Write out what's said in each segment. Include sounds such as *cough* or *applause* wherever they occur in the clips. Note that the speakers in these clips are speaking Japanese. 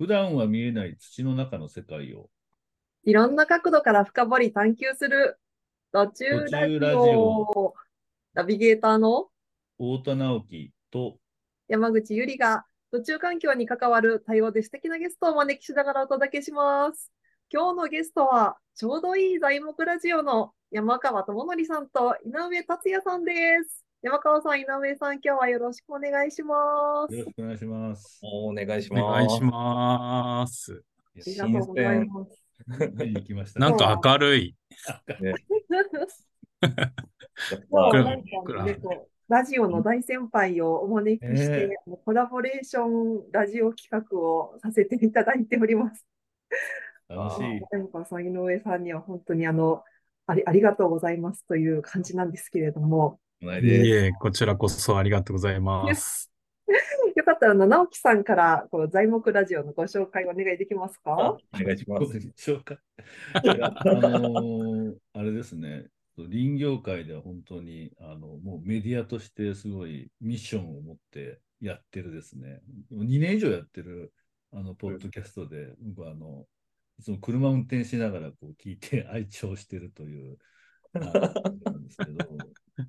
普段は見えない土の中の世界をいろんな角度から深掘り探求する途中ラジラジオ。ナビゲーターの？太田直樹と山口ゆりが途中環境に関わる多様で素敵なゲストをお招きしながらお届けします。今日のゲストはちょうどいい材木ラジオの山川智則さんと井上達也さんです。山川さん、井上さん、今日はよろしくお願いします。よろしくお願いします。お願いしおます。願いします。ありがとうございます。ましたなんか明るい。ね、*laughs* ラジオの大先輩をお招きして、えあのコラボレーションラジオ企画をさせていただいております。楽しい。山川さん、井上さんには本当にあのありありがとうございますという感じなんですけれども、ないでいえ、こちらこそありがとうございます。*laughs* よかったら直樹さんからこう材木ラジオのご紹介お願いできますか？お願いします。どうでしょうか？いやあのーあれですね、林業界では本当にあのもうメディアとしてすごいミッションを持ってやってるですね、2年以上やってるあのポッドキャストで、僕はあのいつも車運転しながらこう聞いて愛聴してるという。なんですけど、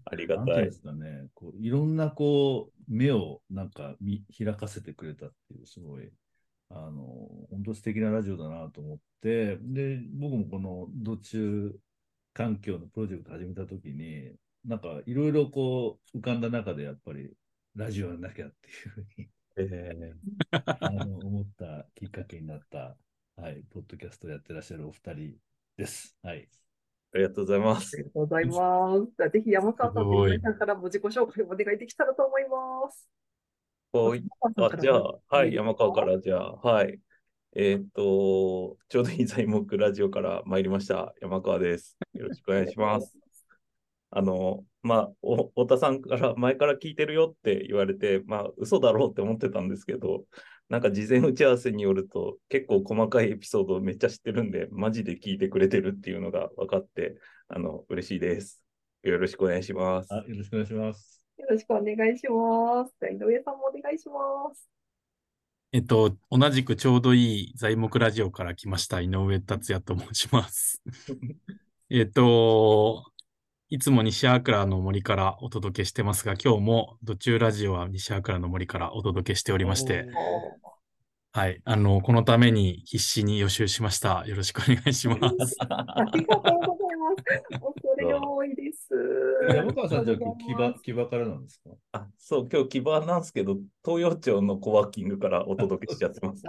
ありがたいなんていうんで。すかね、こういろんなこう目をなんか見開かせてくれたっていう、すごい、あの、本当素敵なラジオだなと思って、で、僕もこの土中環境のプロジェクト始めたときに、なんかいろいろこう浮かんだ中でやっぱりラジオやんなきゃっていうふうにえあの思ったきっかけになった、はい、ポッドキャストやってらっしゃるお二人です。はい。ーありがとうございますあり。がとうございます。じゃあぜひ山川さんと井上さんからも自己紹介をお願いできたらと思います。はい。山川さんからあじゃあ、はい、山川から、じゃあ、はい。えーっと、ちょうどいい材木ラジオから参りました。山川です。よろしくお願いします。*laughs* あの、まあ、お太田さんから前から聞いてるよって言われて、まあ、嘘だろうって思ってたんですけど、なんか事前打ち合わせによると、結構細かいエピソードをめっちゃ知ってるんで、マジで聞いてくれてるっていうのが分かって、あの、嬉しいです。よろしくお願いします。あよろしくお願いします。よろしくお願いします。井上さんもお願いします。えっと、同じくちょうどいい材木ラジオから来ました井上達也と申します。*laughs* えっと、いつも西粟倉の森からお届けしてますが、今日も土中ラジオは西粟倉の森からお届けしておりまして、はい、あの、このために必死に予習しました。よろしくお願いします。ありがとうございます。恐れ多いです。山川さん、じゃあ木場木場からなんですか？あ、そう、今日木場なんですけど、東洋町のコワーキングからお届けしちゃってます。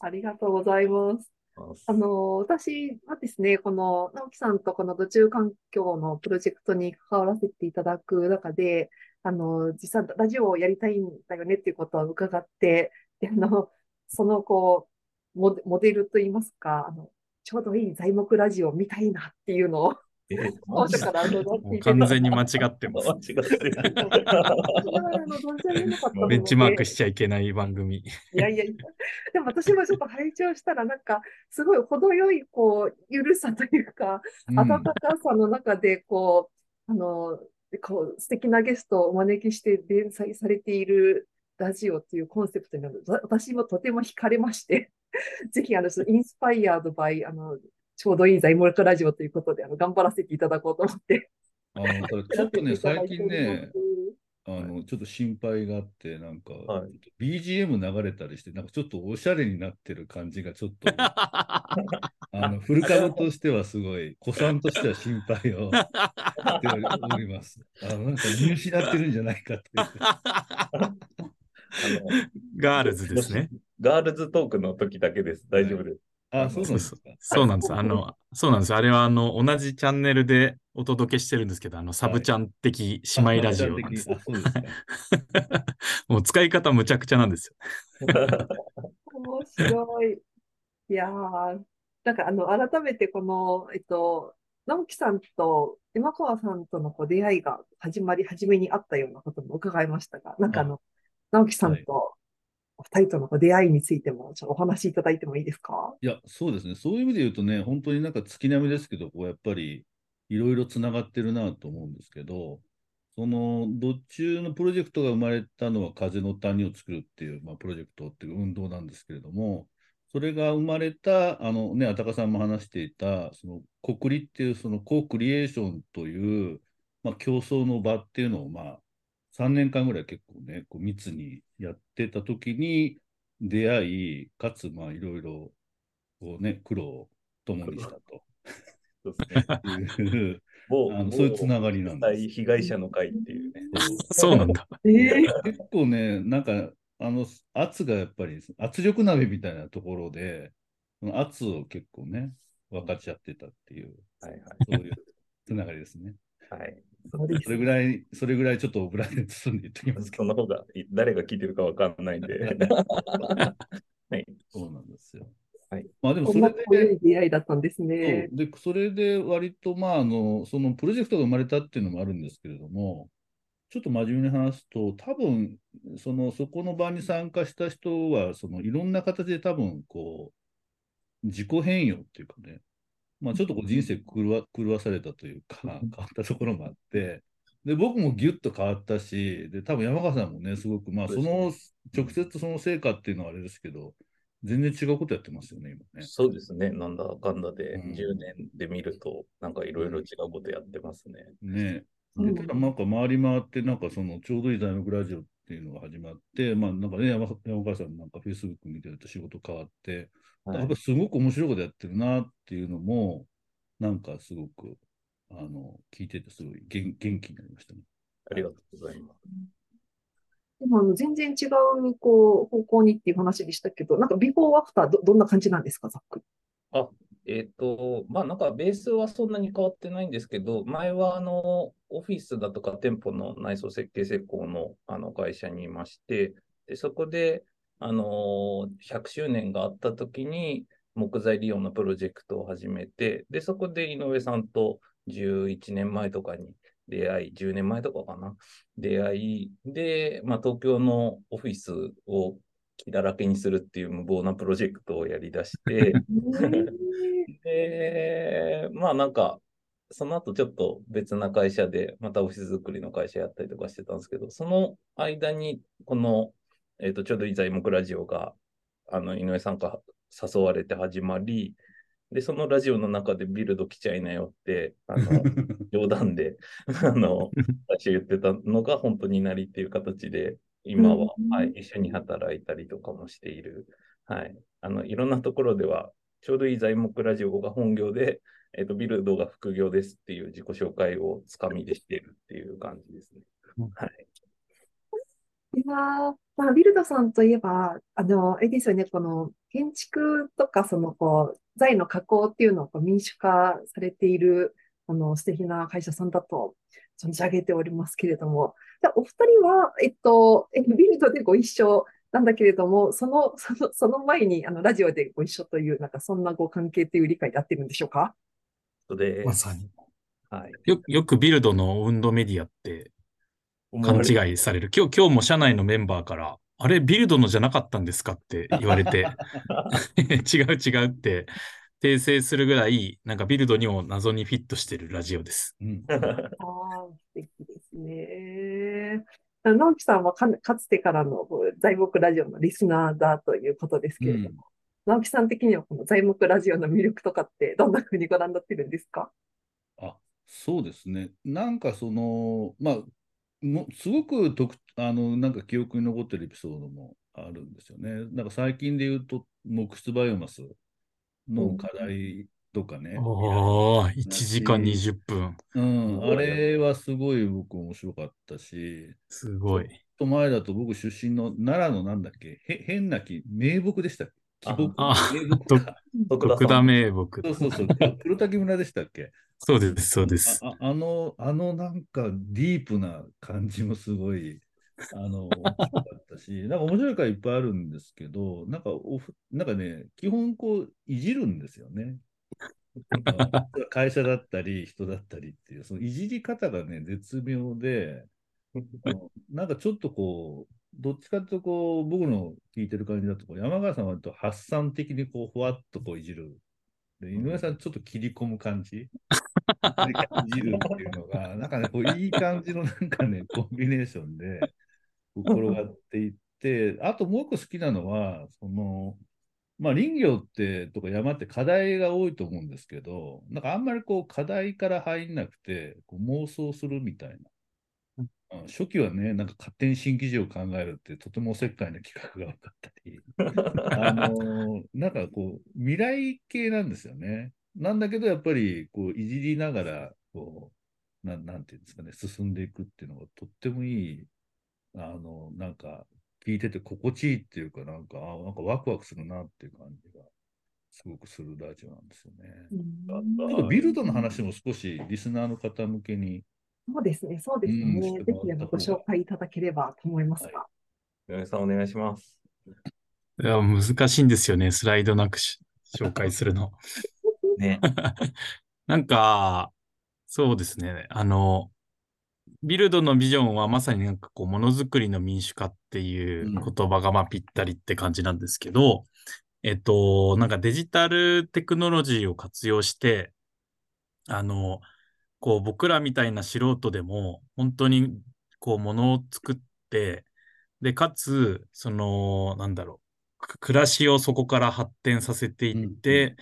ありがとうございます。あの、私はですね、この直樹さんとこの土中環境のプロジェクトに関わらせていただく中で、あの、実際ラジオをやりたいんだよねっていうことを伺って、で、あの、そのこう、モデルといいますか、あの、ちょうどいい材木ラジオみたいなっていうのを、え *laughs* 完全に間違ってます。間違っベンチマークでしちゃいけない番組。いやいやいや、でも私もちょっと拝聴したら、なんか、すごい程よい、こう、ゆるさというか、うん。温かさの中で、こう、あの、こう、素敵なゲストをお招きして連載されているラジオっていうコンセプトに、わ私もとても惹かれまして、*laughs* ぜひ、あの、インスパイアードバイ、あの、ちょうどいい材木ラジオということで、あの、頑張らせていただこうと思って。あのただちょっとね、最近ね、あの、ちょっと心配があって、なんか、はい BGM 流れたりして、なんかちょっとおしゃれになってる感じがちょっと、*laughs* あの、フル株としてはすごい、子さんとしては心配をしております。あの、なんか見失ってるんじゃないかって *laughs* ガールズですね。ガールズトークの時だけです。大丈夫です。あ、そうなんですか？そうなんです。あの、そうなんです。あれは、あの、同じチャンネルでお届けしてるんですけど、あの、サブチャン的姉妹ラジオなんです。あ、そうですか。*laughs* もう使い方むちゃくちゃなんですよ。面白い。いやー、なんかあの、改めてこの、えっと、直樹さんと山川さんとのこう出会いが始まり、初めにあったようなことも伺いましたが、なんかあの、直樹さんとお二人との出会いについても、ちょっとお話しいただいてもいいですか？いや、そうですね。そういう意味で言うとね、本当になんか月並みですけど、こうやっぱりいろいろつながってるなと思うんですけど、その、どっちのプロジェクトが生まれたのは風の谷を作るっていう、まあ、プロジェクトっていう運動なんですけれども、それが生まれた、あのね、あたかさんも話していた、その国立っていうそのコークリエーションという、まあ、競争の場っていうのを、まあ、3年間ぐらい結構ね、こう密にやってた時に出会い、かつ、まあ、いろいろ、こうね、苦労を共にしたと。そうですね。*laughs* いうあのそういうつながりなんです。被害者の会っていうね。そうなんだ。えー結構ね、なんか、あの、圧がやっぱり、圧力鍋みたいなところで、圧を結構ね、分かち合ってたっていう、はいはい。そういうつながりですね。はい。それぐらい、それぐらいちょっとオブラートに包んで言ってきますけど、その方が誰が聞いてるかわかんないんで。*laughs* はい。そうなんですよ。はい。まあでもこんなそれで、出会いだったんですね。で、それで割と、まあ、あの、そのプロジェクトが生まれたっていうのもあるんですけれども、ちょっと真面目に話すと、多分、その、そこの場に参加した人は、その、いろんな形で多分、こう、自己変容っていうかね、まあ、ちょっとこう人生狂わ狂わされたというか、変わったところもあって、で、僕もギュッと変わったし、で、多分山川さんもね、すごく、まあ、その、直接その成果っていうのはあれですけど、全然違うことやってますよね、今ね。そうですね。なんだかんだでうん。10年で見ると、なんかいろいろ違うことやってますね。ね。う。んで、ただなんか回り回って、なんかそのちょうどいい材木ラジオっていうのが始まって、まあなんかね、山山川さんもなんか Facebook 見てると仕事変わって、はいやっぱすごく面白いことやってるなっていうのも、なんかすごく、あの、聞いててすごい元元気になりましたね。ありがとうございます。でもあの全然違うこう方向にっていう話でしたけど、なんかビフォーアフターど、どんな感じなんですか、ざっくり。あ、えっと、まあなんかベースはそんなに変わってないんですけど、前はあの、オフィスだとか店舗の内装設計施工のあの会社にいまして、で、そこで、あの、100周年があった時に木材利用のプロジェクトを始めて、で、そこで井上さんと11年前とかに出会い、10年前とかかな、出会い、で、まあ東京のオフィスを気だらけにするっていう無謀なプロジェクトをやり出して、*laughs* で、まあなんか、その後ちょっと別な会社で、またオフィス作りの会社やったりとかしてたんですけど、その間に、この、えっ、と、ちょうどいい材木ラジオが、あの、井上さんから誘われて始まり、で、そのラジオの中でビルド来ちゃいなよって、あの、冗談で、あの、最初言ってたのが本当になりっていう形で、今は、うんはい、一緒に働いたりとかもしている。はい。あの、いろんなところでは、ちょうどいい材木ラジオが本業で、えっ、と、ビルドが副業ですっていう自己紹介をつかみでしているっていう感じですねうん。はい。いやーまあ、ビルドさんといえば、あの、あれですよね、この建築とか、その、こう、材の加工っていうのをこう民主化されている、あの、素敵な会社さんだと存じ上げておりますけれども、じゃあお二人は、えっと、えビルドでご一緒なんだけれども、その、その、その前に、あの、ラジオでご一緒という、なんか、そんなご関係という理解で合ってるんでしょうか？で、まさに。はい。よよくビルドの運動メディアって勘違いされる。今日、今日も社内のメンバーから、あれ、ビルドのじゃなかったんですかって言われて、*laughs* *laughs* 違う違うって訂正するぐらい、なんかビルドにも謎にフィットしてるラジオです。うん *laughs* ああ、素敵ですね。あ直樹さんはか、かつてからの材木ラジオのリスナーだということですけれども、直樹さん的にはこの材木ラジオの魅力とかってどんな風にご覧になってるんですか？あ、そうですね。なんかその、まあ、もすごく特あの、なんか記憶に残ってるエピソードもあるんですよね。なんか最近で言うと、木質バイオマスの課題とかね。おー、1時間20分。うん、あれはすごい僕面白かったし、すごい。ちょっと前だと僕出身の奈良のなんだっけ、へ変な木、名木でしたっけ？木木あ名木か。徳田名木。そうそうそう、*laughs* 黒滝村でしたっけ？そうです、そうです。あああの、あのなんかディープな感じもすごい、あの、面白かったし、*laughs* なんか面白い回いっぱいあるんですけど、なんかオフ、なんかね、基本こう、いじるんですよね。*laughs* 会社だったり、人だったりっていう、そのいじり方がね、絶妙で、なんかちょっとこう、どっちかというとこう、僕の聞いてる感じだと、山川さんはと発散的にこう、ふわっとこういじる。で、井上さんちょっと切り込む感じ。*laughs* 感じるっていうのが、なんかね、こういい感じのなんかね、コンビネーションで転がっていって、あともう一個好きなのは、その、まあ林業ってとか山って課題が多いと思うんですけど、なんかあんまりこう課題から入んなくて、こう妄想するみたいな。初期はね、なんか勝手に新記事を考えるってとてもおせっかいな企画が多かったり、*laughs* あのー、なんかこう未来系なんですよね。なんだけどやっぱりこういじりながらこうな、なんていうんですかね、進んでいくっていうのがとってもいい、あの、なんか聞いてて心地いいっていうか、なんか、あなんかワクワクするなっていう感じがすごくするラジオなんですよね。ちょっとビルドの話も少しリスナーの方向けにそうですね、そうですね。ぜひご紹介いただければと思いますが。はい、さん、お願いします。いや、難しいんですよね、スライドなく紹介するの。*laughs* ね。*laughs* なんか、そうですね、あの、ビルドのビジョンはまさになんかこう、ものづくりの民主化っていう言葉がまあぴったりって感じなんですけど、うん、えっと、なんかデジタルテクノロジーを活用して、あの、こう僕らみたいな素人でも本当にこうものを作って、で、かつ、その、なんだろう、暮らしをそこから発展させていって、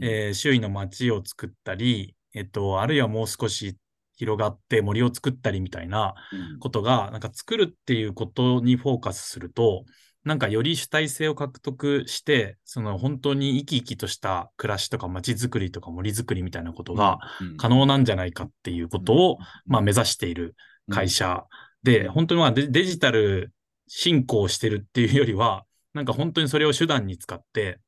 え周囲の街を作ったり、えっと、あるいはもう少し広がって森を作ったりみたいなことが、なんか作るっていうことにフォーカスすると、なんかより主体性を獲得して、その本当に生き生きとした暮らしとか街づくりとか森づくりみたいなことが可能なんじゃないかっていうことを、まあ目指している会社で、本当にまあデジタル進行してるっていうよりは、なんか本当にそれを手段に使って、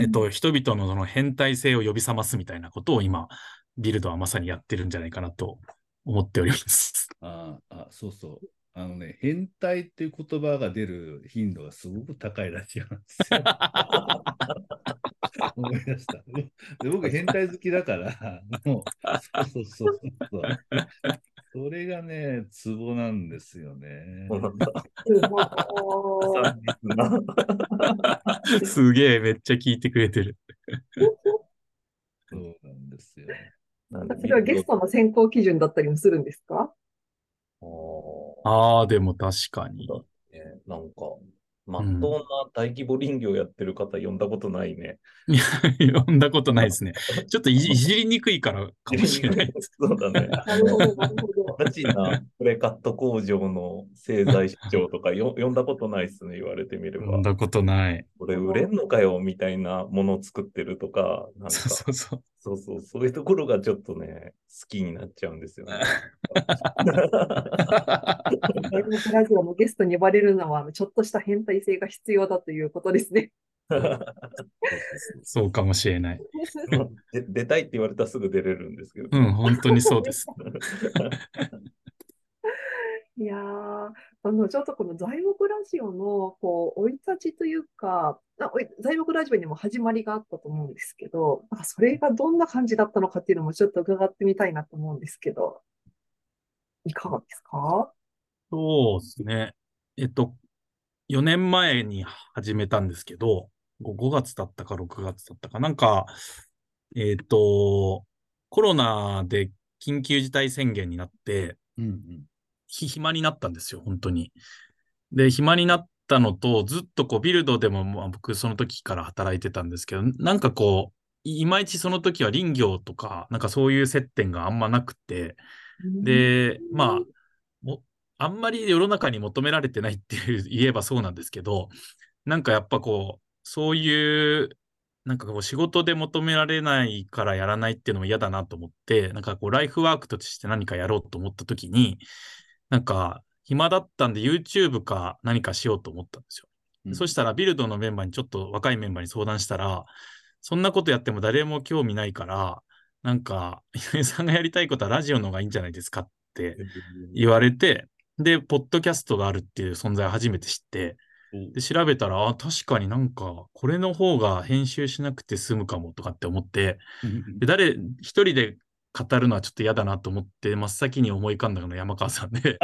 えっと、人々のその変態性を呼び覚ますみたいなことを今、ビルドはまさにやってるんじゃないかなと思っております。ああ、そうそう。あのね、変態っていう言葉が出る頻度がすごく高いらしいなんですよ。*laughs* 思い出した。で僕、変態好きだから、もう、そうそうそうそう。それがね、ツボなんですよね。*laughs* すげえ、めっちゃ聞いてくれてる。そうなんですよ。それはゲストの選考基準だったりもするんですか？ああ、でも確かに。ね、なんか、まっとうな大規模林業やってる方呼んだことないね。いや、呼んだことないですね。*laughs* ちょっといじりにくいからかもしれないです。そうだね。ガチなプレカット工場の製材市長とかよ *laughs* 呼んだことないですね、言われてみれば。呼んだことない。これ売れんのかよみたいなものを作ってるとか、なんかそうそうそう。そうそう、そういうところがちょっとね、好きになっちゃうんですよね。ラジオのゲストに呼ばれるのは、ちょっとした変態性が必要だということですね。そうかもしれない。*laughs* 出たいって言われたらすぐ出れるんですけど。うん、本当にそうです。*laughs* いやー、あの、ちょっとこの材木ラジオの、こう、生い立ちというか、材木ラジオにも始まりがあったと思うんですけど、なんかそれがどんな感じだったのかっていうのもちょっと伺ってみたいなと思うんですけど、いかがですか？そうですね。えっと、4年前に始めたんですけど、5月だったか6月だったか、なんか、えっと、コロナで緊急事態宣言になって、うんうん、暇になったんですよ、本当に。で、暇になったのと、ずっとこう、ビルドでも、まあ、僕その時から働いてたんですけど、なんかこう、いまいちその時は林業とか、なんかそういう接点があんまなくて、で、まあ、もあんまり世の中に求められてないっていう言えばそうなんですけど、なんかやっぱこう、そういう、なんかこう仕事で求められないからやらないっていうのも嫌だなと思って、なんかこうライフワークとして何かやろうと思った時に、なんか、暇だったんで YouTube か何かしようと思ったんですよ。うん、そしたらビルドのメンバーにちょっと若いメンバーに相談したら、そんなことやっても誰も興味ないから、なんか、井上さんがやりたいことはラジオの方がいいんじゃないですかって言われて、で、ポッドキャストがあるっていう存在を初めて知って、で、調べたら、あ、確かになんか、これの方が編集しなくて済むかもとかって思って、で誰、一人で語るのはちょっと嫌だなと思って、真っ先に思い浮かんだのが山川さんで。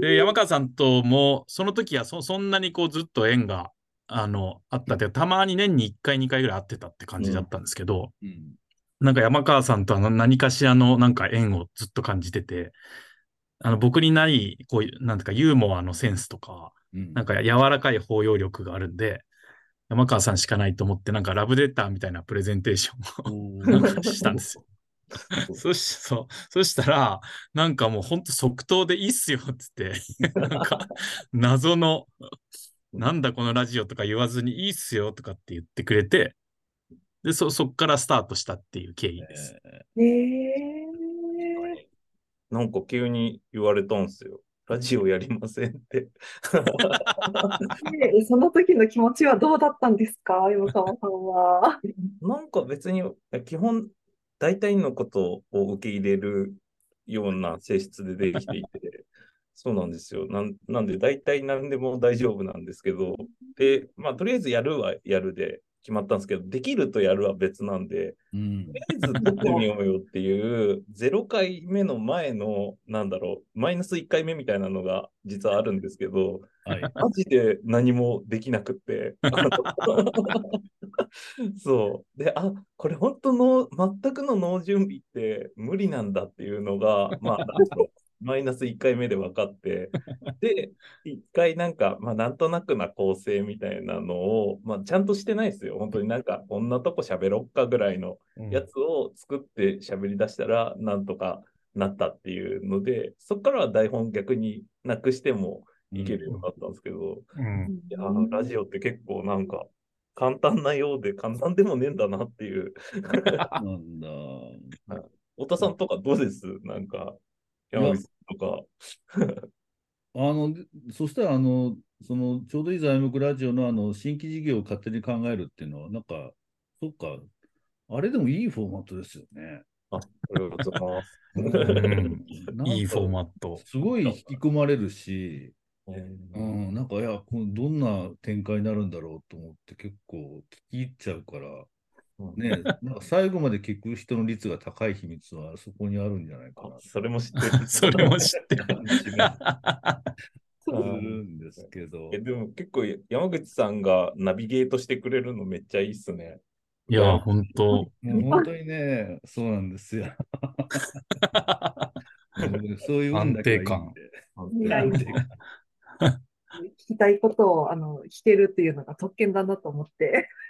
で、山川さんとも、その時はそそんなにこうずっと縁があのあったで、たまに年に1回、2回ぐらい会ってたって感じだったんですけど、うん。うん、なんか山川さんとは何かしらのなんか縁をずっと感じてて、あの僕にない、こういう、なんていうかユーモアのセンスとか、うん。なんか柔らかい包容力があるんで、山川さんしかないと思って、なんかラブレターみたいなプレゼンテーションをなんかしたんですよ。そしそうそしたら、なんかもうほんと即答でいいっすよっつって、なんか謎の、なんだこのラジオとか言わずにいいっすよとかって言ってくれて、で、そ、そっからスタートしたっていう経緯です。えええなんか急に言われたんですよ。ラジオやりませんって。*laughs* でその時の気持ちはどうだったんですか、山川さんは。*laughs* なんか別に、基本、大体のことを受け入れるような性質でできていて、*laughs* そうなんですよ。なんなんで、大体何でも大丈夫なんですけど、で、まあ、とりあえずやるはやるで決まったんですけど、できるとやるは別なんで、うんとりあえず撮ってみようよっていう、0回目の前の、なんだろう、マイナス1回目みたいなのが実はあるんですけど、はい。マジで何もできなくって。*laughs* そう。で、あ、これ本当の、全くの脳準備って無理なんだっていうのが、まあ、*laughs* マイナス1回目で分かって、で、1回なんか、まあ、なんとなくな構成みたいなのを、まあ、ちゃんとしてないですよ。本当になんか、こんなとこ喋ろっかぐらいのやつを作って喋り出したら、なんとかなったっていうので、そこからは台本逆になくしてもいけるようになったんですけど、うん。いやー、ラジオって結構なんか簡単なようで簡単でもねえんだなっていう。なんだ。*laughs* 太田さんとかどうです？なんか、山口とか。*laughs* あの、でそしたら、あの、その、ちょうどいい材木ラジオの、あの、新規事業を勝手に考えるっていうのは、なんか、そっか、あれでもいいフォーマットですよね。あ、ありがとうございます。う *laughs* いいフォーマット。すごい引き込まれるし、えうーん、なんか、いや、どんな展開になるんだろうと思って、結構聞き入っちゃうから、ね、なんか最後まで聞く人の率が高い秘密はそこにあるんじゃないかなあそれも知ってる。*laughs* それも知ってる。感じがすうるんですけど。え、でも結構山口さんがナビゲートしてくれるのめっちゃいいっすね。いや、本当。もう本当にね、そうなんですよ。う *laughs* んそういう安未来安定感。*laughs* 聞きたいことをあの聞けるっていうのが特権だなと思って。えー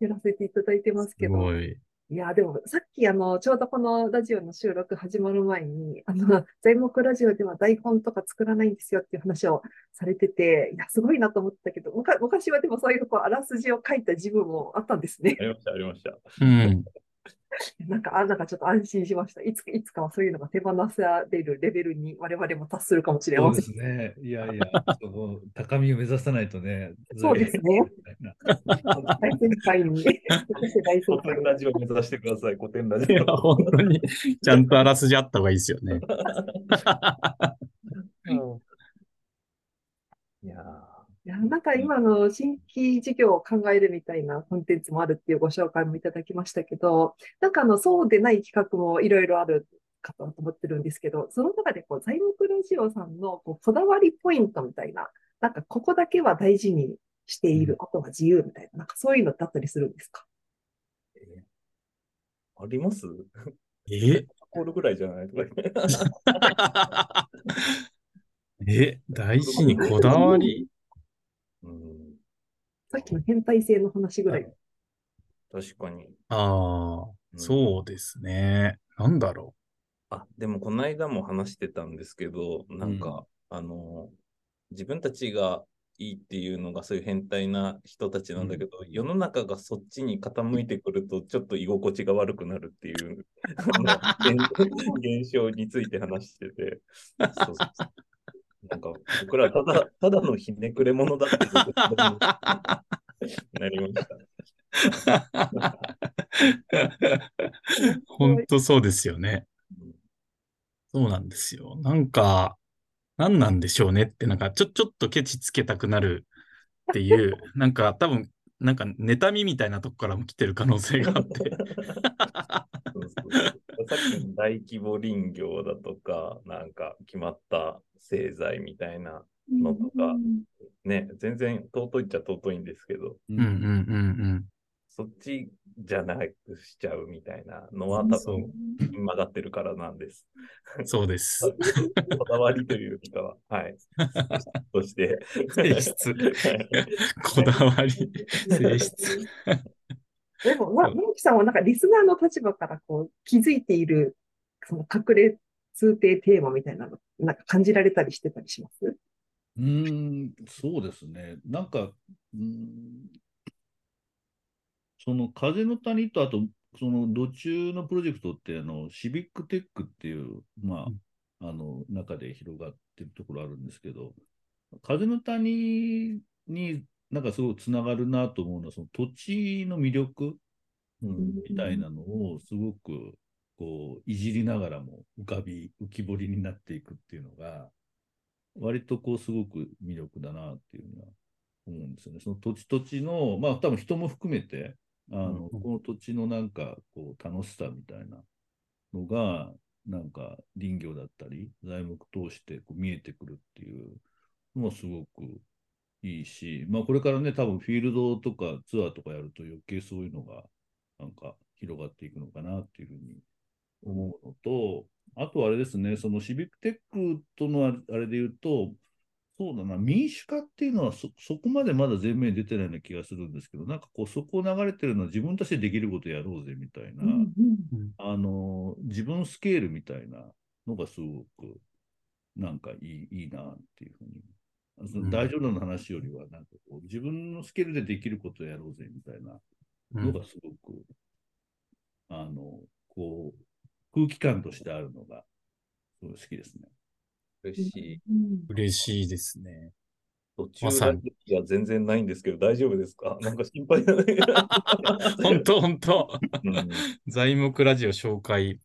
やらせていただいてますすけど。ごい。いや、でもさっきあの、ちょうどこのラジオの収録始まる前に、あの、材木ラジオでは台本とか作らないんですよっていう話をされてて、いや、すごいなと思ったけど、むか昔はでもそういうこうあらすじを書いた自分もあったんですねあ。りました、ありました。うん。*laughs* なんか、あ、なんかちょっと安心しました。いつか、いつかはそういうのが手放されるレベルに我々も達するかもしれそうません。ですね。いやいや、*laughs* その高みを目指さないとね。そうですね。大先輩に。古典ラジオ目指してください、古典ラジオ。本当に、ちゃんとあらすじあった方がいいですよね。*laughs* いやいや、なんか今の新規事業を考えるみたいなコンテンツもあるっていうご紹介もいただきましたけど、なんかあの、そうでない企画もいろいろあるかと思ってるんですけど、その中でこう、材木ラジオさんのこうこだわりポイントみたいな、なんかここだけは大事にしている、あとは自由みたいな、なんかそういうのってあったりするんですか？あります？え？コールぐらいじゃない？とか。え、*laughs* 大事にこだわり？うん、さっきの変態性の話ぐらい。確かに。ああ、うんそうですね。なんだろあ、でもこの間も話してたんですけど、なんか、あの、自分たちがいいっていうのがそういう変態な人たちなんだけど、世の中がそっちに傾いてくると、ちょっと居心地が悪くなるっていう *laughs* 現象について話してて、*laughs* そうそうそうなんか僕らただ *laughs* ただのひねくれ者だってことになりました。う。*laughs* 本当そうですよね。そうなんですよ。なんか、何なんでしょうねって、なんか、ちょ、ちょっとケチつけたくなるっていう、なんか多分、なんか妬みみたいなとこからも来てる可能性があって。*laughs* そうそうそうさっきの大規模林業だとか、なんか決まった製材みたいな、のとかね、全然尊いっちゃ尊いんですけど、ううんうんうんうん。そっちじゃなくしちゃうみたいなのは多分曲がってるからなんです。そうです。こだわりというか、はい。そして。性質はいこだわり、性質。でも、まあ、直樹さんはなんかリスナーの立場からこう気づいている、その隠れ通定テーマみたいなの、なんか感じられたりしてたりします？うーん、そうですね。なんか、うーん、その風の谷と、あと、その土中のプロジェクトって、あの、シビックテックっていう、まあ、あの、中で広がってるところあるんですけど、風の谷になんかすごくつながるなと思うのは、その土地の魅力うんみたいなのをすごくこういじりながらも浮かび、浮き彫りになっていくっていうのが、割とこうすごく魅力だなっていうのは思うんですよね。その土地土地の、まあ多分人も含めて、あの、うんこの土地のなんかこう楽しさみたいなのが、なんか林業だったり、材木通してこう見えてくるっていうのもすごくいいし、まあこれからね、多分フィールドとかツアーとかやると余計そういうのがなんか広がっていくのかなっていうふうに思うのと、あとはあれですね、そのシビックテックとのああれで言うと、そうだな、民主化っていうのはそそこまでまだ前面に出てないような気がするんですけど、なんかこう、そこを流れてるのは自分たちでできることやろうぜみたいな、あの、自分スケールみたいなのがすごく、なんかいいいいなっていうふうに。そのうん。大丈夫の話よりは、なんかこう、自分のスケールでできることをやろうぜみたいなうん。のがすごく、あの、こう、空気感としてあるのが、すごい好きですね。嬉しい。嬉しいですね。途中まさにラジオが全然ないんですけど、大丈夫ですか？なんか心配だね。*laughs* 本当本当うん材木ラジオ紹介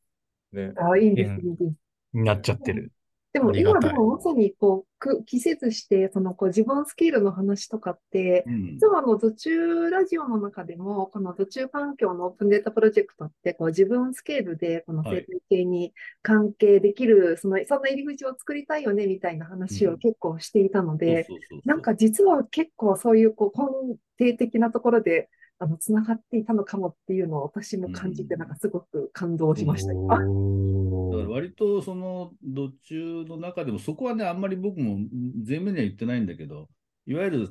ね。あ、いいんです、うんいいです。になっちゃってる。でも今でもまさにこう、く季節して、そのこう自分スケールの話とかって、うん。実はあの、土中ラジオの中でも、この土中環境のオープンデータプロジェクトって、こう自分スケールでこのはい。生態系に関係できる、その、そんな入り口を作りたいよね、みたいな話うん。を結構していたので、なんか実は結構そういうこう根底的なところで、あの、つながっていたのかもっていうのを私も感じて、うんなんかすごく感動しました。おあだからー割とその土中の中でも、そこはね、あんまり僕も前面には言ってないんだけど、いわゆる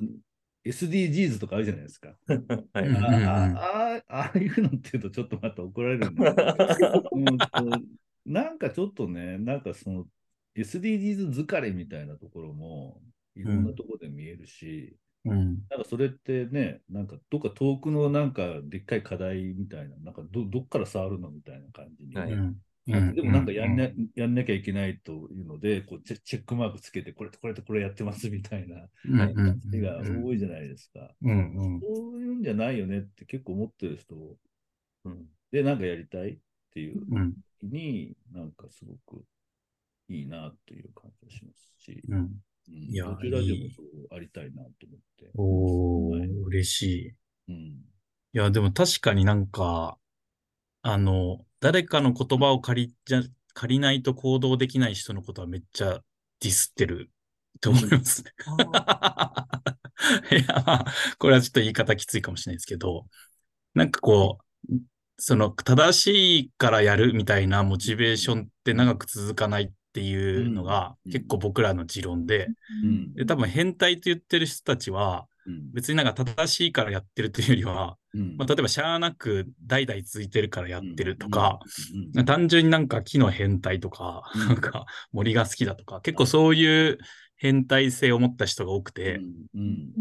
SDGs とかあるじゃないですか。*laughs* はい。うんあああいうのって言うとちょっとまた怒られるんだけど、*laughs* うんとなんかちょっとね、なんかその SDGs 疲れみたいなところもいろんなところで見えるし、うん。なんかそれってね、なんかどっか遠くのなんかでっかい課題みたいな、なんかどどっから触るのみたいな感じに、はい。うん。でもなんかやん,、うねやんなきゃいけないというので、こうチェチェックマークつけて、これとこれとこれやってますみたいなうん。うん。感じが多いじゃないですか。うん。うん。そういうんじゃないよねって結構思ってる人うん。で、なんかやりたいっていううん。時に、なんかすごくいいなっていう感じがしますし、うんうん、いやどちらでもいいそうありたいなと思って。おはいー、嬉しい。いうんや、でも確かになんか、あの、誰かの言葉を借りじゃ、借りないと行動できない人のことはめっちゃディスってると思いますね。*laughs* いや、まあ、これはちょっと言い方きついかもしれないですけど、なんかこう、その正しいからやるみたいなモチベーションって長く続かないっていうのがうん。結構僕らの持論で、うん。で、多分変態と言ってる人たちはうん。別になんか正しいからやってるというよりは、うん。まあ、例えばしゃあなく代々続いてるからやってるとか、うん。単純になんか木の変態とか、うん。なんか森が好きだとか、結構そういう変態性を持った人が多くて、うん。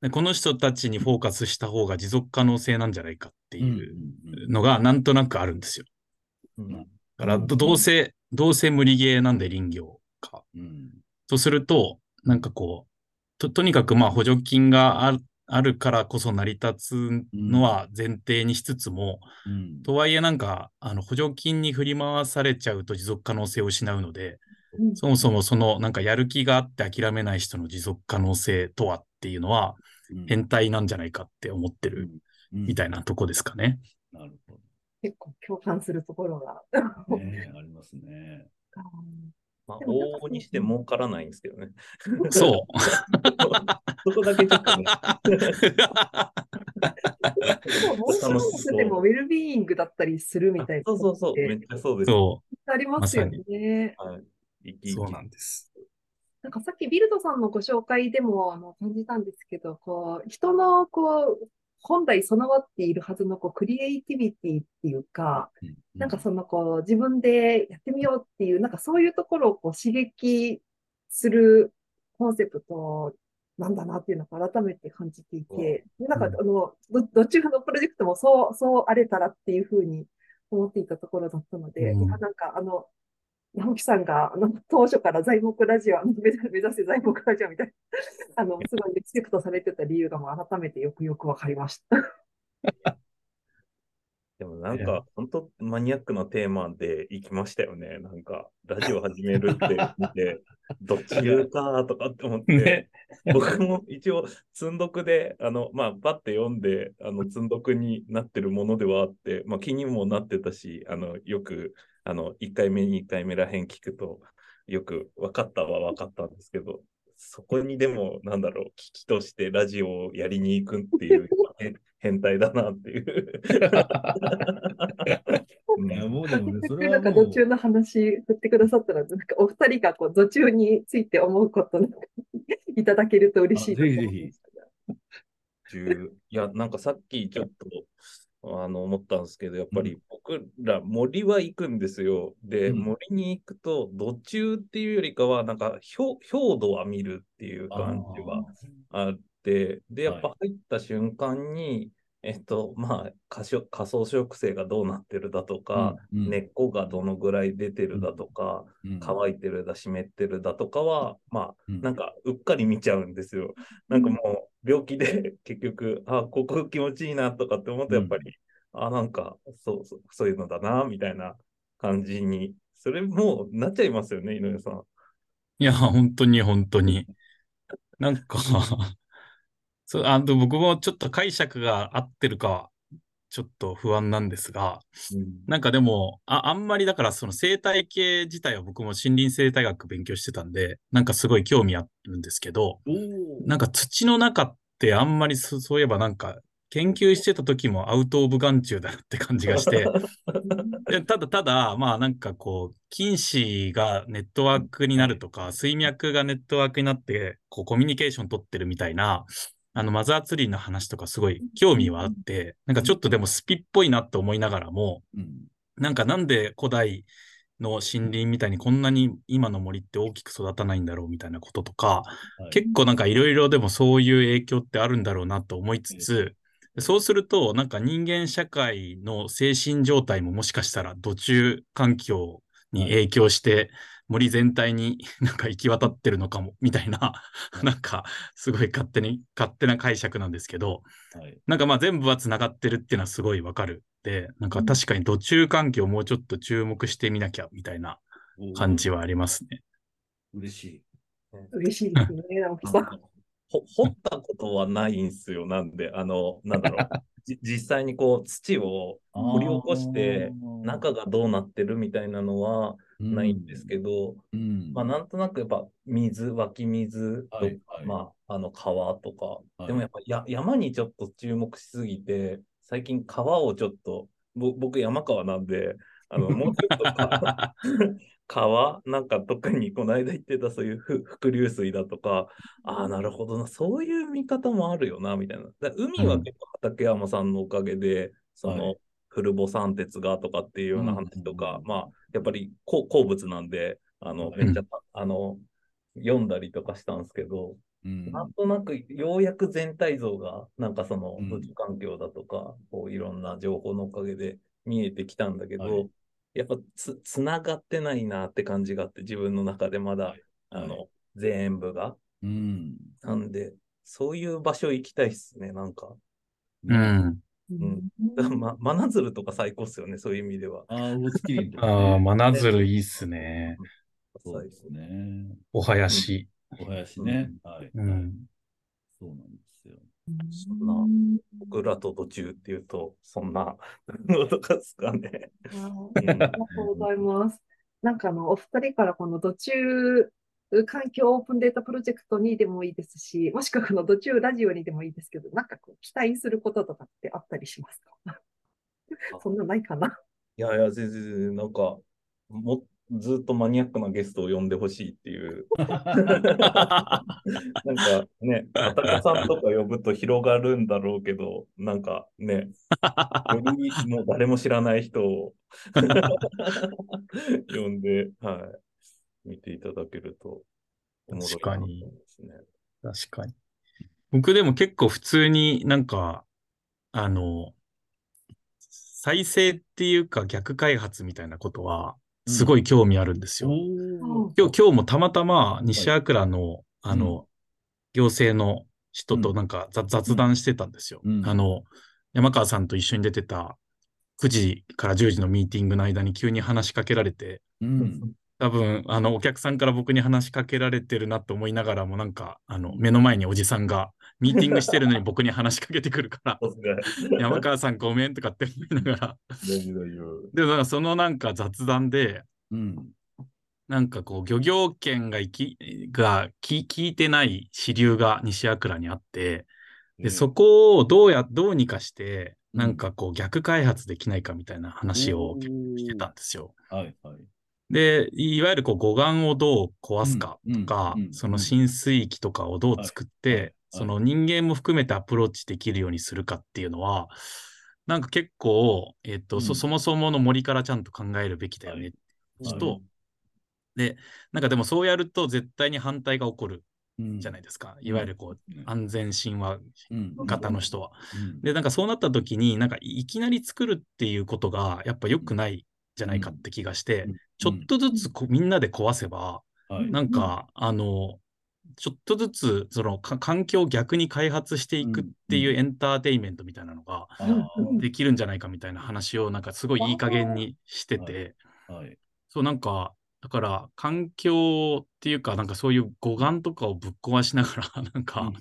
でこの人たちにフォーカスした方が持続可能性なんじゃないかってうん。いうのがなんとなくあるんですよ。うん。だからどどうせ、どうせ無理ゲーなんで林業か。うん。とすると、なんかこう、と、とにかくまあ補助金がある、あるからこそ成り立つのは前提にしつつも、うん。とはいえなんか、あの補助金に振り回されちゃうと持続可能性を失うので、そもそもそのなんかやる気があって諦めない人の持続可能性とはっていうのはうん。変態なんじゃないかって思ってるうん。みたいなとこですかね。なるほ結構共感するところが。ど。ねありますね。まあ、往々にして儲からないんですけどね。そう。*laughs* そこだけちょっとね。もう一つでもウェルビーイングだったりするみたいな。そうそうそう、めっちゃそうです。そありますよね。はい。う、そうなんです。なんかさっきビルドさんのご紹介でもあの感じたんですけど、こう、人のこう、本来備わっているはずのこうクリエイティビティっていうか、なんかそのこう自分でやってみようっていう、なんかそういうところをこう刺激するコンセプトなんだなっていうのを改めて感じていて、なんかあの、ど、どっちのプロジェクトもそう、そうあれたらっていうふうに思っていたところだったので、うん。なんかあの、直樹さんが、あの、当初から材木ラジオ、目指せ材木ラジオみたいな、*laughs* あの、すごいリスペクトされてた理由がもう改めてよくよくわかりました。*laughs* でもなんか、本当マニアックなテーマで行きましたよね。なんか、ラジオ始めるって *laughs* 見て、どっち言うかとかって思って、ね。僕も一応、積んどくで、あの、まあ、パッて読んで、あの、積んどくになってるものではあって、まあ、気にもなってたし、あの、よく、あの、1回目、2回目らへん聞くと、よく分かったは分かったんですけど、そこにでも、なんだろう、危機としてラジオをやりに行くっていう、へ *laughs* 変態だなっていう。う *laughs* んいや、もうでもね、*laughs* それなんか途中の話振ってくださったら、なんかお二人がこう途中について思うことなんかいただけると嬉しいと思うんですけど。10いや、なんかさっきちょっと、あの、思ったんですけど、やっぱり僕ら森は行くんですよ。で、うん。森に行くと、土中っていうよりかは、なんか、氷氷土は見るっていう感じはあって、で、やっぱ入った瞬間に、えっと、まあ、仮想仮想植生がどうなってるだとか、うんうん。根っこがどのぐらい出てるだとか、うん。乾いてるだ、湿ってるだとかは、まあ、うん。なんか、うっかり見ちゃうんですよ。なんかもう、病気で *laughs* 結局、あ、ここ気持ちいいなとかって思うと、やっぱり、あ、なんか、そうそう、そういうのだな、みたいな感じに、それもうなっちゃいますよね、井上さん。いや、本当に本当に。なんか、*laughs* そう、あの、僕もちょっと解釈が合ってるかは、ちょっと不安なんですが、なんかでも、あ、あんまりだからその生態系自体は僕も森林生態学勉強してたんで、なんかすごい興味あるんですけど、なんか土の中ってあんまりそそういえばなんか研究してた時もアウトオブ眼中だなって感じがして、*laughs* でただただ、まあなんかこう、菌糸がネットワークになるとか、水脈がネットワークになって、こうコミュニケーション取ってるみたいな、あのマザーツリーの話とかすごい興味はあって、なんかちょっとでもスピっぽいなって思いながらも、うん。なんかなんで古代の森林みたいにこんなに今の森って大きく育たないんだろうみたいなこととか、はい。結構なんかいろいろでもそういう影響ってあるんだろうなと思いつつ、そうするとなんか人間社会の精神状態ももしかしたら土中環境に影響して森全体に *laughs* なんか行き渡ってるのかもみたいな、*laughs* なんかすごい勝手に、勝手な解釈なんですけど、はいなんかまあ全部はつながってるっていうのはすごいわかる。で、なんか確かに土中環境をもうちょっと注目してみなきゃみたいな感じはありますね。嬉しい。嬉しいですね、直樹さん。ほ掘ったことはないんすよ。なんで、あの、なんだろう。*laughs* じ実際にこう、土を掘り起こして、中がどうなってるみたいなのはないんですけど、うん、まあ、なんとなくやっぱ水、湧き水とか、はいはい。まあ、あの川とか、はい。でもやっぱや山にちょっと注目しすぎて、最近川をちょっと、ぼ僕山川なんで、あの、もうちょっとか *laughs* 川なんか特にこの間言ってたそういうふ伏流水だとか、ああ、なるほどな、そういう見方もあるよな、みたいな。だ海は結構畠山さんのおかげで、その、はい古母三鉄がとかっていうような話とか、うんまあ、やっぱり鉱鉱物なんで、あの、めっちゃ、あの、読んだりとかしたんですけど、うんなんとなくようやく全体像が、なんかそのうん土地環境だとか、こういろんな情報のおかげで見えてきたんだけど、はいやっぱつ、つながってないなって感じがあって、自分の中でまだ、はいあの、は全部が。うん。なんで、そういう場所行きたいっすね、なんか。うん。んま、真鶴とか最高っすよね、そういう意味では。ああ、ウスキリンとかねああ、真鶴いいっすね。そうですね。お囃子。お囃子ね。はい。うん。そうなんですよ。そんな僕らと途中っていうと、そんな *laughs* のとかですかね。ありがとうございます。なんかあの、お二人からこの土中環境オープンデータプロジェクトにでもいいですし、もしくはこの途中ラジオにでもいいですけど、なんかこう期待することとかってあったりしますか？そんなないかな。いやいや、全然、なんか、も、ずっとマニアックなゲストを呼んでほしいっていう。*laughs* なんかね、あたかさんとか呼ぶと広がるんだろうけど、なんかね、よりもう誰も知らない人を *laughs* 呼んで、はい、見ていただけるとおもろい確かに。確かに。僕でも結構普通になんか、あの、再生っていうか逆開発みたいなことは、すごい興味あるんですよ。うん、今日、今日もたまたま西アクラの、はい、あの、うん、行政の人となんか雑談してたんですよ。あの、山川さんと一緒に出てた9時から10時のミーティングの間に急に話しかけられて、うん、多分、あの、お客さんから僕に話しかけられてるなと思いながらも、なんか、あの、目の前におじさんがミーティングしてるのに僕に話しかけてくるから、*laughs* 山川さんごめんとかって思いながら。でもそのなんか雑談で、うん、なんかこう漁業権がきが聞いてない支流が西倉にあって、でそこをどうや、どうにかして、なんかこう逆開発できないかみたいな話をしてたんですよ。はいはい。で、いわゆるこう護岸をどう壊すかとか、その浸水域とかをどう作って、その人間も含めてアプローチできるようにするかっていうのは、なんか結構、えっと、うん、そそもそもの森からちゃんと考えるべきだよね。人、はい、で、なんかでもそうやると絶対に反対が起こるじゃないですか。うん、いわゆるこう、安全神話型の人は。で、なんかそうなった時に、なんかいきなり作るっていうことがやっぱ良くないじゃないかって気がして、ちょっとずつこみんなで壊せば、なんか、あの、ちょっとずつその環境を逆に開発していくっていうエンターテインメントみたいなのができるんじゃないかみたいな話をなんかすごいいい加減にしてて、はい、そうなんかだから環境っていうかなんかそういう護岸とかをぶっ壊しながら *laughs* なんか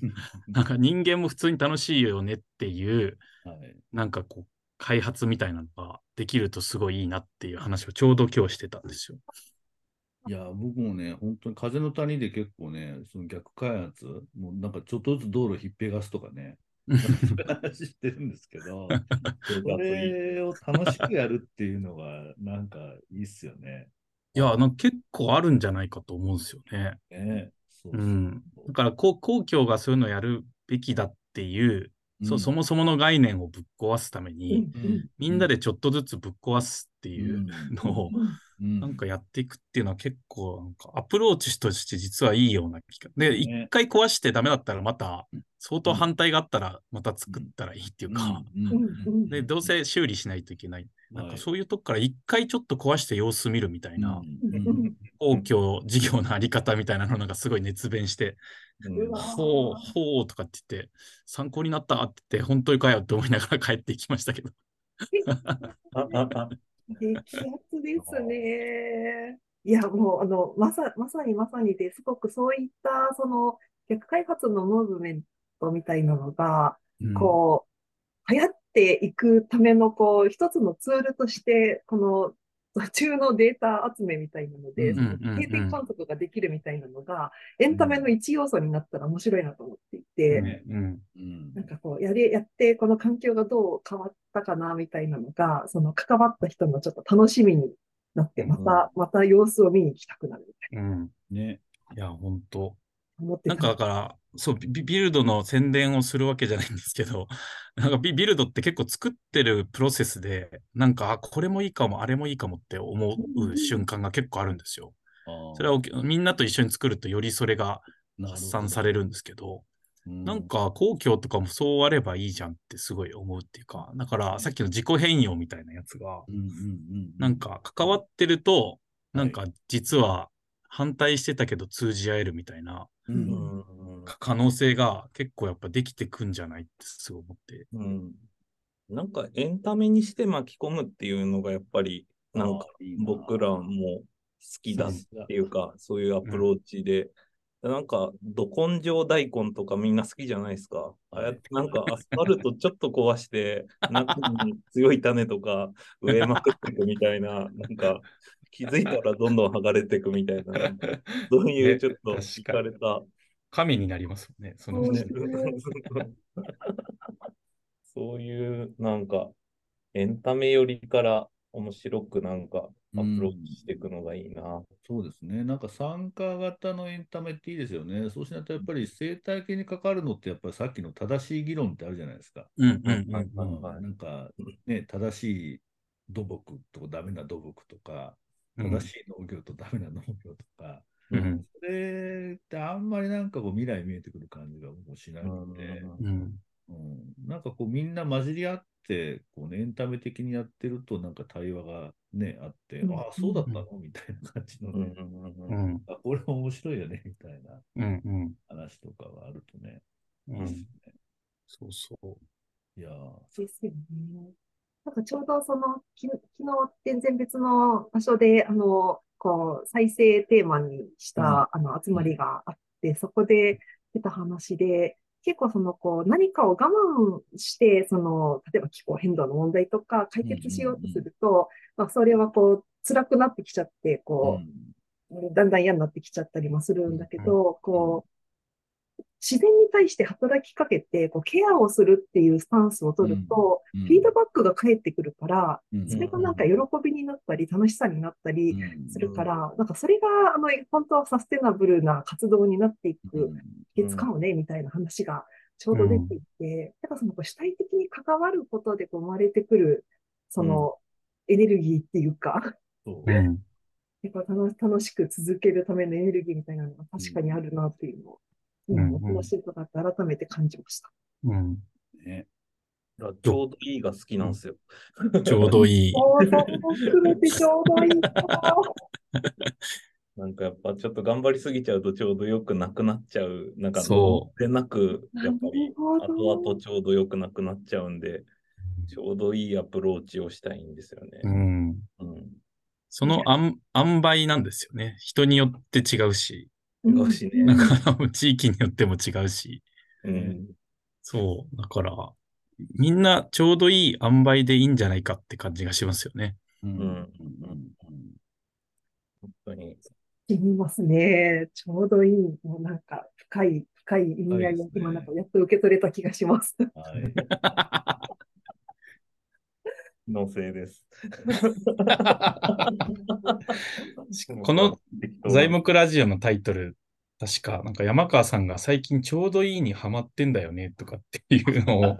なんか人間も普通に楽しいよねっていう、はい、なんかこう開発みたいなのができるとすごいいいなっていう話をちょうど今日してたんですよ。いや、僕もね、本当に風の谷で結構ね、その逆開発、もうなんかちょっとずつ道路ひっぺがすとかね、話してるんですけど、それを楽しくやるっていうのが、なんかいいっすよね。いや、なんか結構あるんじゃないかと思うんですよね。ねそうそううん、だから公、公共がそういうのをやるべきだっていう、うん、そそもそもの概念をぶっ壊すために、うん、みんなでちょっとずつぶっ壊すっていうのを、なんかやっていくっていうのは結構なんかアプローチとして実はいいような気が。で、一、ね、回壊してダメだったらまた相当反対があったらまた作ったらいいっていうか、で、どうせ修理しないといけない。なんかそういうとこから一回ちょっと壊して様子見るみたいな、公共事業のあり方みたいなのなんかすごい熱弁して、ほう、ほうとかって言って、参考になったって言って、本当にかよって思いながら帰っていきましたけど。*laughs* 激アツですね。いや、もう、あの、まさ、まさにまさにですごくそういった、その、逆開発のムーブメントみたいなのが、うん、こう、流行っていくための、こう、一つのツールとして、この途中のデータ集めみたいなので、定点観測ができるみたいなのが、エンタメの一要素になったら面白いなと思っていて、なんかこう、やれ、やって、この環境がどう変わったかな、みたいなのが、その関わった人のちょっと楽しみになって、また、また様子を見に行きたくなるみたいな。うん、ね。いや、本当なんかだから、そうビ、ビルドの宣伝をするわけじゃないんですけど、*laughs* なんかビビルドって結構作ってるプロセスで、なんか、あ、これもいいかも、あれもいいかもって思う瞬間が結構あるんですよ。それはみんなと一緒に作るとよりそれが発散されるんですけど、なんか公共とかもそうあればいいじゃんってすごい思うっていうか、だからさっきの自己変容みたいなやつが、なんか関わってると、なんか実は反対してたけど通じ合えるみたいな、可能性が結構やっぱできてくんじゃないってすごい思って。うん。なんかエンタメにして巻き込むっていうのがやっぱりなんか僕らも好きだっていうか、そういうアプローチで、なんか、ど根性大根とかみんな好きじゃないですか。ああやってなんかアスファルトちょっと壊して、中に強い種とか植えまくっていくみたいな、なんか、気づいたらどんどん剥がれていくみたいな、*laughs* そういうねちょっと確惹かれた、神になりますもんね、そのねそういう、なんか、エンタメ寄りから面白くなんかアプローチしていくのがいいな。そうですね。なんか参加型のエンタメっていいですよね。そうしないとやっぱり生態系に関わるのってやっぱりさっきの正しい議論ってあるじゃないですか。うんうんうんなんかね、正しい土木とダメな土木とか、うん正しい農業とダメな農業とか、うん。それってあんまりなんかこう未来見えてくる感じが僕もしないので、うん。うん、なんかこうみんな混じり合って、こうね、エンタメ的にやってるとなんか対話がね、あって、うん。ああ、そうだったのみたいな感じのね、うん。うんううんんあ、これ面白いよね、みたいなうん。うん。話とかがあるとね、うん。いいっすね。そうそう。いやー。ですよね。なんかちょうどその、き昨日全然別の場所で、あの、こう、再生テーマにした、あの、集まりがあって、そこで出た話で、結構その、こう、何かを我慢して、その、例えば気候変動の問題とか解決しようとすると、まあ、それはこう、辛くなってきちゃって、こう、だんだん嫌になってきちゃったりもするんだけど、こう、自然に対して働きかけて、こう、ケアをするっていうスタンスを取ると、うん。フィードバックが返ってくるから、うん。それがなんか喜びになったり、楽しさになったりうん。するから、なんかそれが、あの、本当はサステナブルな活動になっていく秘訣かもね、みたいな話がちょうど出ていて、だからそのこう主体的に関わることでこう生まれてくる、その、エネルギーっていうか、やっぱ楽楽しく続けるためのエネルギーみたいなのが確かにあるなっていうのを、うん今お話し伺って改めて感じました。うんねちょうどいいが好きなんですよ。*laughs* ちょうどいい。ちょうどいいな。*laughs* なんかやっぱちょっと頑張りすぎちゃうとちょうどよくなくなっちゃう。なんかそでなく、やっぱり後々ちょうどよくなくなっちゃうんで、ちょうどいいアプローチをしたいんですよね。うん。うん。そのあん塩梅なんですよね。人によって違うし、違うしねなんか地域によっても違うし、うん。そう。だから、みんなちょうどいい塩梅でいいんじゃないかって感じがしますよね。うんうんうん本当に。染みますね。ちょうどいい。もうなんか深い、深い意味合いを深いですね今なんかやっと受け取れた気がします。はい。*laughs* のせいです。*laughs* この材木ラジオのタイトル、確か、なんか山川さんが最近ちょうどいいにハマってんだよねとかっていうのを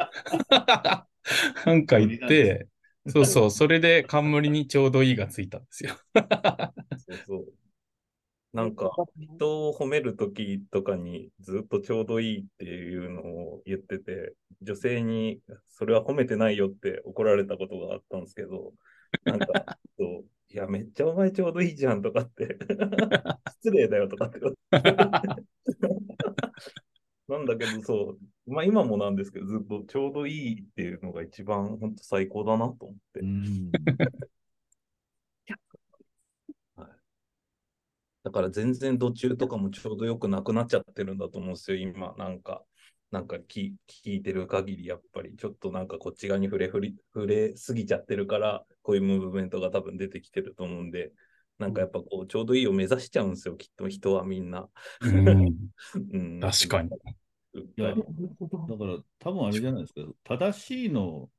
*laughs* なんか言って、そうそう、それで冠にちょうどいいがついたんですよ。そうそう。なんか、人を褒めるときとかにずっとちょうどいいっていうのを言ってて、女性にそれは褒めてないよって怒られたことがあったんですけど、なんか、*laughs* そういや、めっちゃお前ちょうどいいじゃんとかって、*laughs* 失礼だよとかって。*laughs* なんだけど、そう、まあ今もなんですけど、ずっとちょうどいいっていうのが一番本当最高だなと思ってう。んだから全然途中とかもちょうどよくなくなっちゃってるんだと思うんですよ、今。なんか、なんか聞聞いてる限り、やっぱりちょっとなんかこっち側に触れ触れ触れすぎちゃってるから、こういうムーブメントが多分出てきてると思うんで、なんかやっぱこう、ちょうどいいを目指しちゃうんですよ、きっと人はみんな。うん、*laughs* うん、確かに。いや。だから、多分あれじゃないですか、正しいの、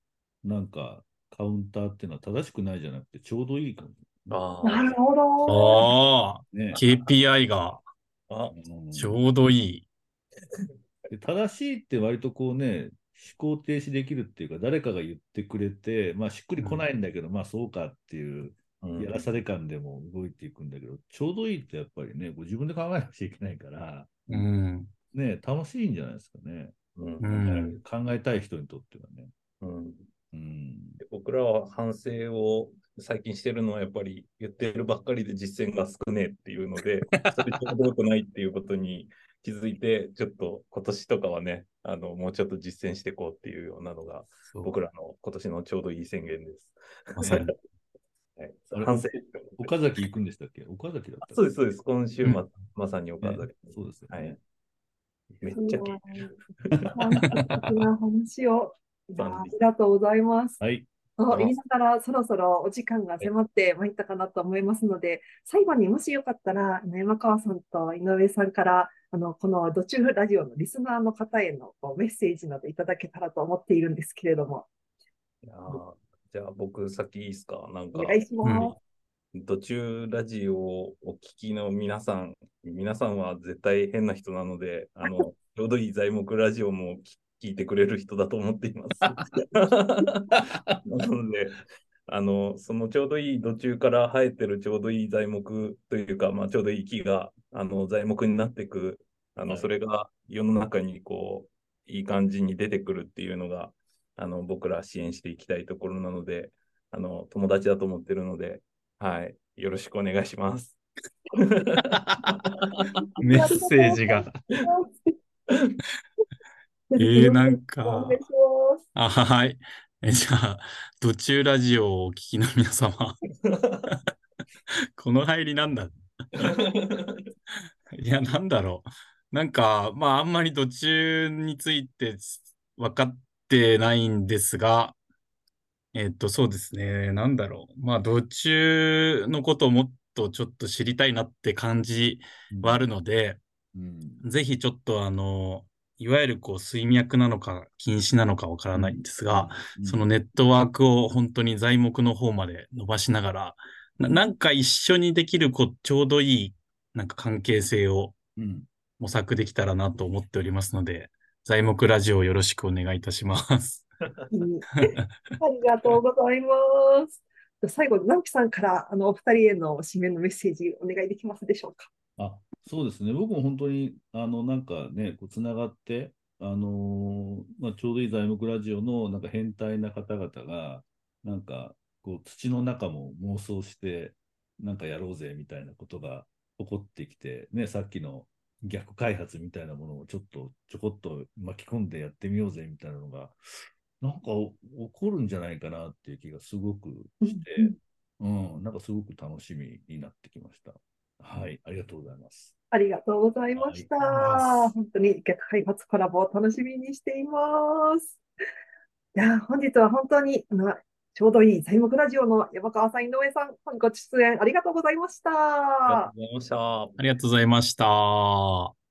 なんか、カウンターっていうのは正しくないじゃなくて、ちょうどいいかも。あなるほど。ああ、ね。KPI があ、ちょうどいい。で正しいって割とこうね、思考停止できるっていうか、誰かが言ってくれて、まあしっくりこないんだけど、まあそうかっていう、うんやらされ感でも動いていくんだけど、ちょうどいいってやっぱりね、こう自分で考えなくちゃいけないから、うん。ね、楽しいんじゃないですかね。うんうん。考えたい人にとってはね。うんうん。で僕らは反省を最近してるのはやっぱり言ってるばっかりで実践が少ねえっていうので、*laughs* それちょうどよくないっていうことに気づいて、ちょっと今年とかはね、あの、もうちょっと実践していこうっていうようなのが、僕らの今年のちょうどいい宣言です。まさに。*laughs* はい反省。岡崎行くんでしたっけ？岡崎だったっけそうです、そうです。今週末、うんまさに岡ね崎。そうですよね。はい。めっちゃすごい感謝的な話を。ありがとうございます。はい。と言いながら、そろそろお時間が迫ってまいったかなと思いますので、最後にもしよかったら、山川さんと井上さんから、あの、このドチューラジオのリスナーの方へのこうメッセージなどいただけたらと思っているんですけれども、いやーじゃあ僕先いいですか？なんかお、願いします。途中ラジオをお聞きの皆さん、皆さんは絶対変な人なので、あの、*laughs* ちょうどいい材木ラジオも聞いてくれる人だと思っています。*laughs* なので、あの、そのちょうどいい土中から生えてるちょうどいい材木というか、まあ、ちょうどいい木が、あの、材木になっていく、あの、はいそれが世の中にこう、いい感じに出てくるっていうのが、あの、僕ら支援していきたいところなので、あの、友達だと思ってるので、はい。よろしくお願いします。*laughs* メッセージが。*laughs* えーなんか。あはい。えじゃあ、途中ラジオをお聞きの皆様、この入りなんだ *laughs* いや、なんだろう。なんか、まあ、あんまり途中について分かってないんですが、えっと、そうですね。なんだろう。まあ、途中のことをもっとちょっと知りたいなって感じはあるので、うん。ぜひちょっとあの、いわゆるこう水脈なのか禁止なのかわからないんですが、うんそのネットワークを本当に材木の方まで伸ばしながら、ななんか一緒にできるこうちょうどいいなんか関係性をうん。模索できたらなと思っておりますので、材木ラジオをよろしくお願いいたします。う *laughs* んありがとうございます。最後に直樹さんからあのお二人への締めのメッセージお願いできますでしょうか？あ、そうですね。僕も本当に、あの、なんかね、こう、つながって、あのーまあ、ちょうどいい材木ラジオの、なんか変態な方々が、なんか、こう、土の中も妄想して、なんかやろうぜ、みたいなことが起こってきて、ね、さっきの逆開発みたいなものをちょっと、ちょこっと巻き込んでやってみようぜ、みたいなのが、なんかお起こるんじゃないかなっていう気がすごくして、うん、なんかすごく楽しみになってきました。はい、ありがとうございます。ありがとうございました。はい本当に逆開発コラボを楽しみにしています。いや、本日は本当に、あのちょうどいい材木ラジオの山川さん、井上さん、ご出演ありがとうございました。ありがとうございました。ありがとうございました。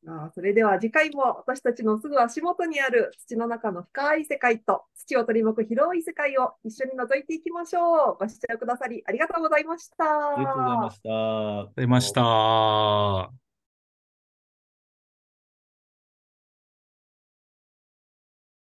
ああそれでは次回も私たちのすぐ足元にある土の中の深い世界と土を取り巻く広い世界を一緒に覗いていきましょう。ご視聴くださりありがとうございました。ありがとうございました。ありがとうございました。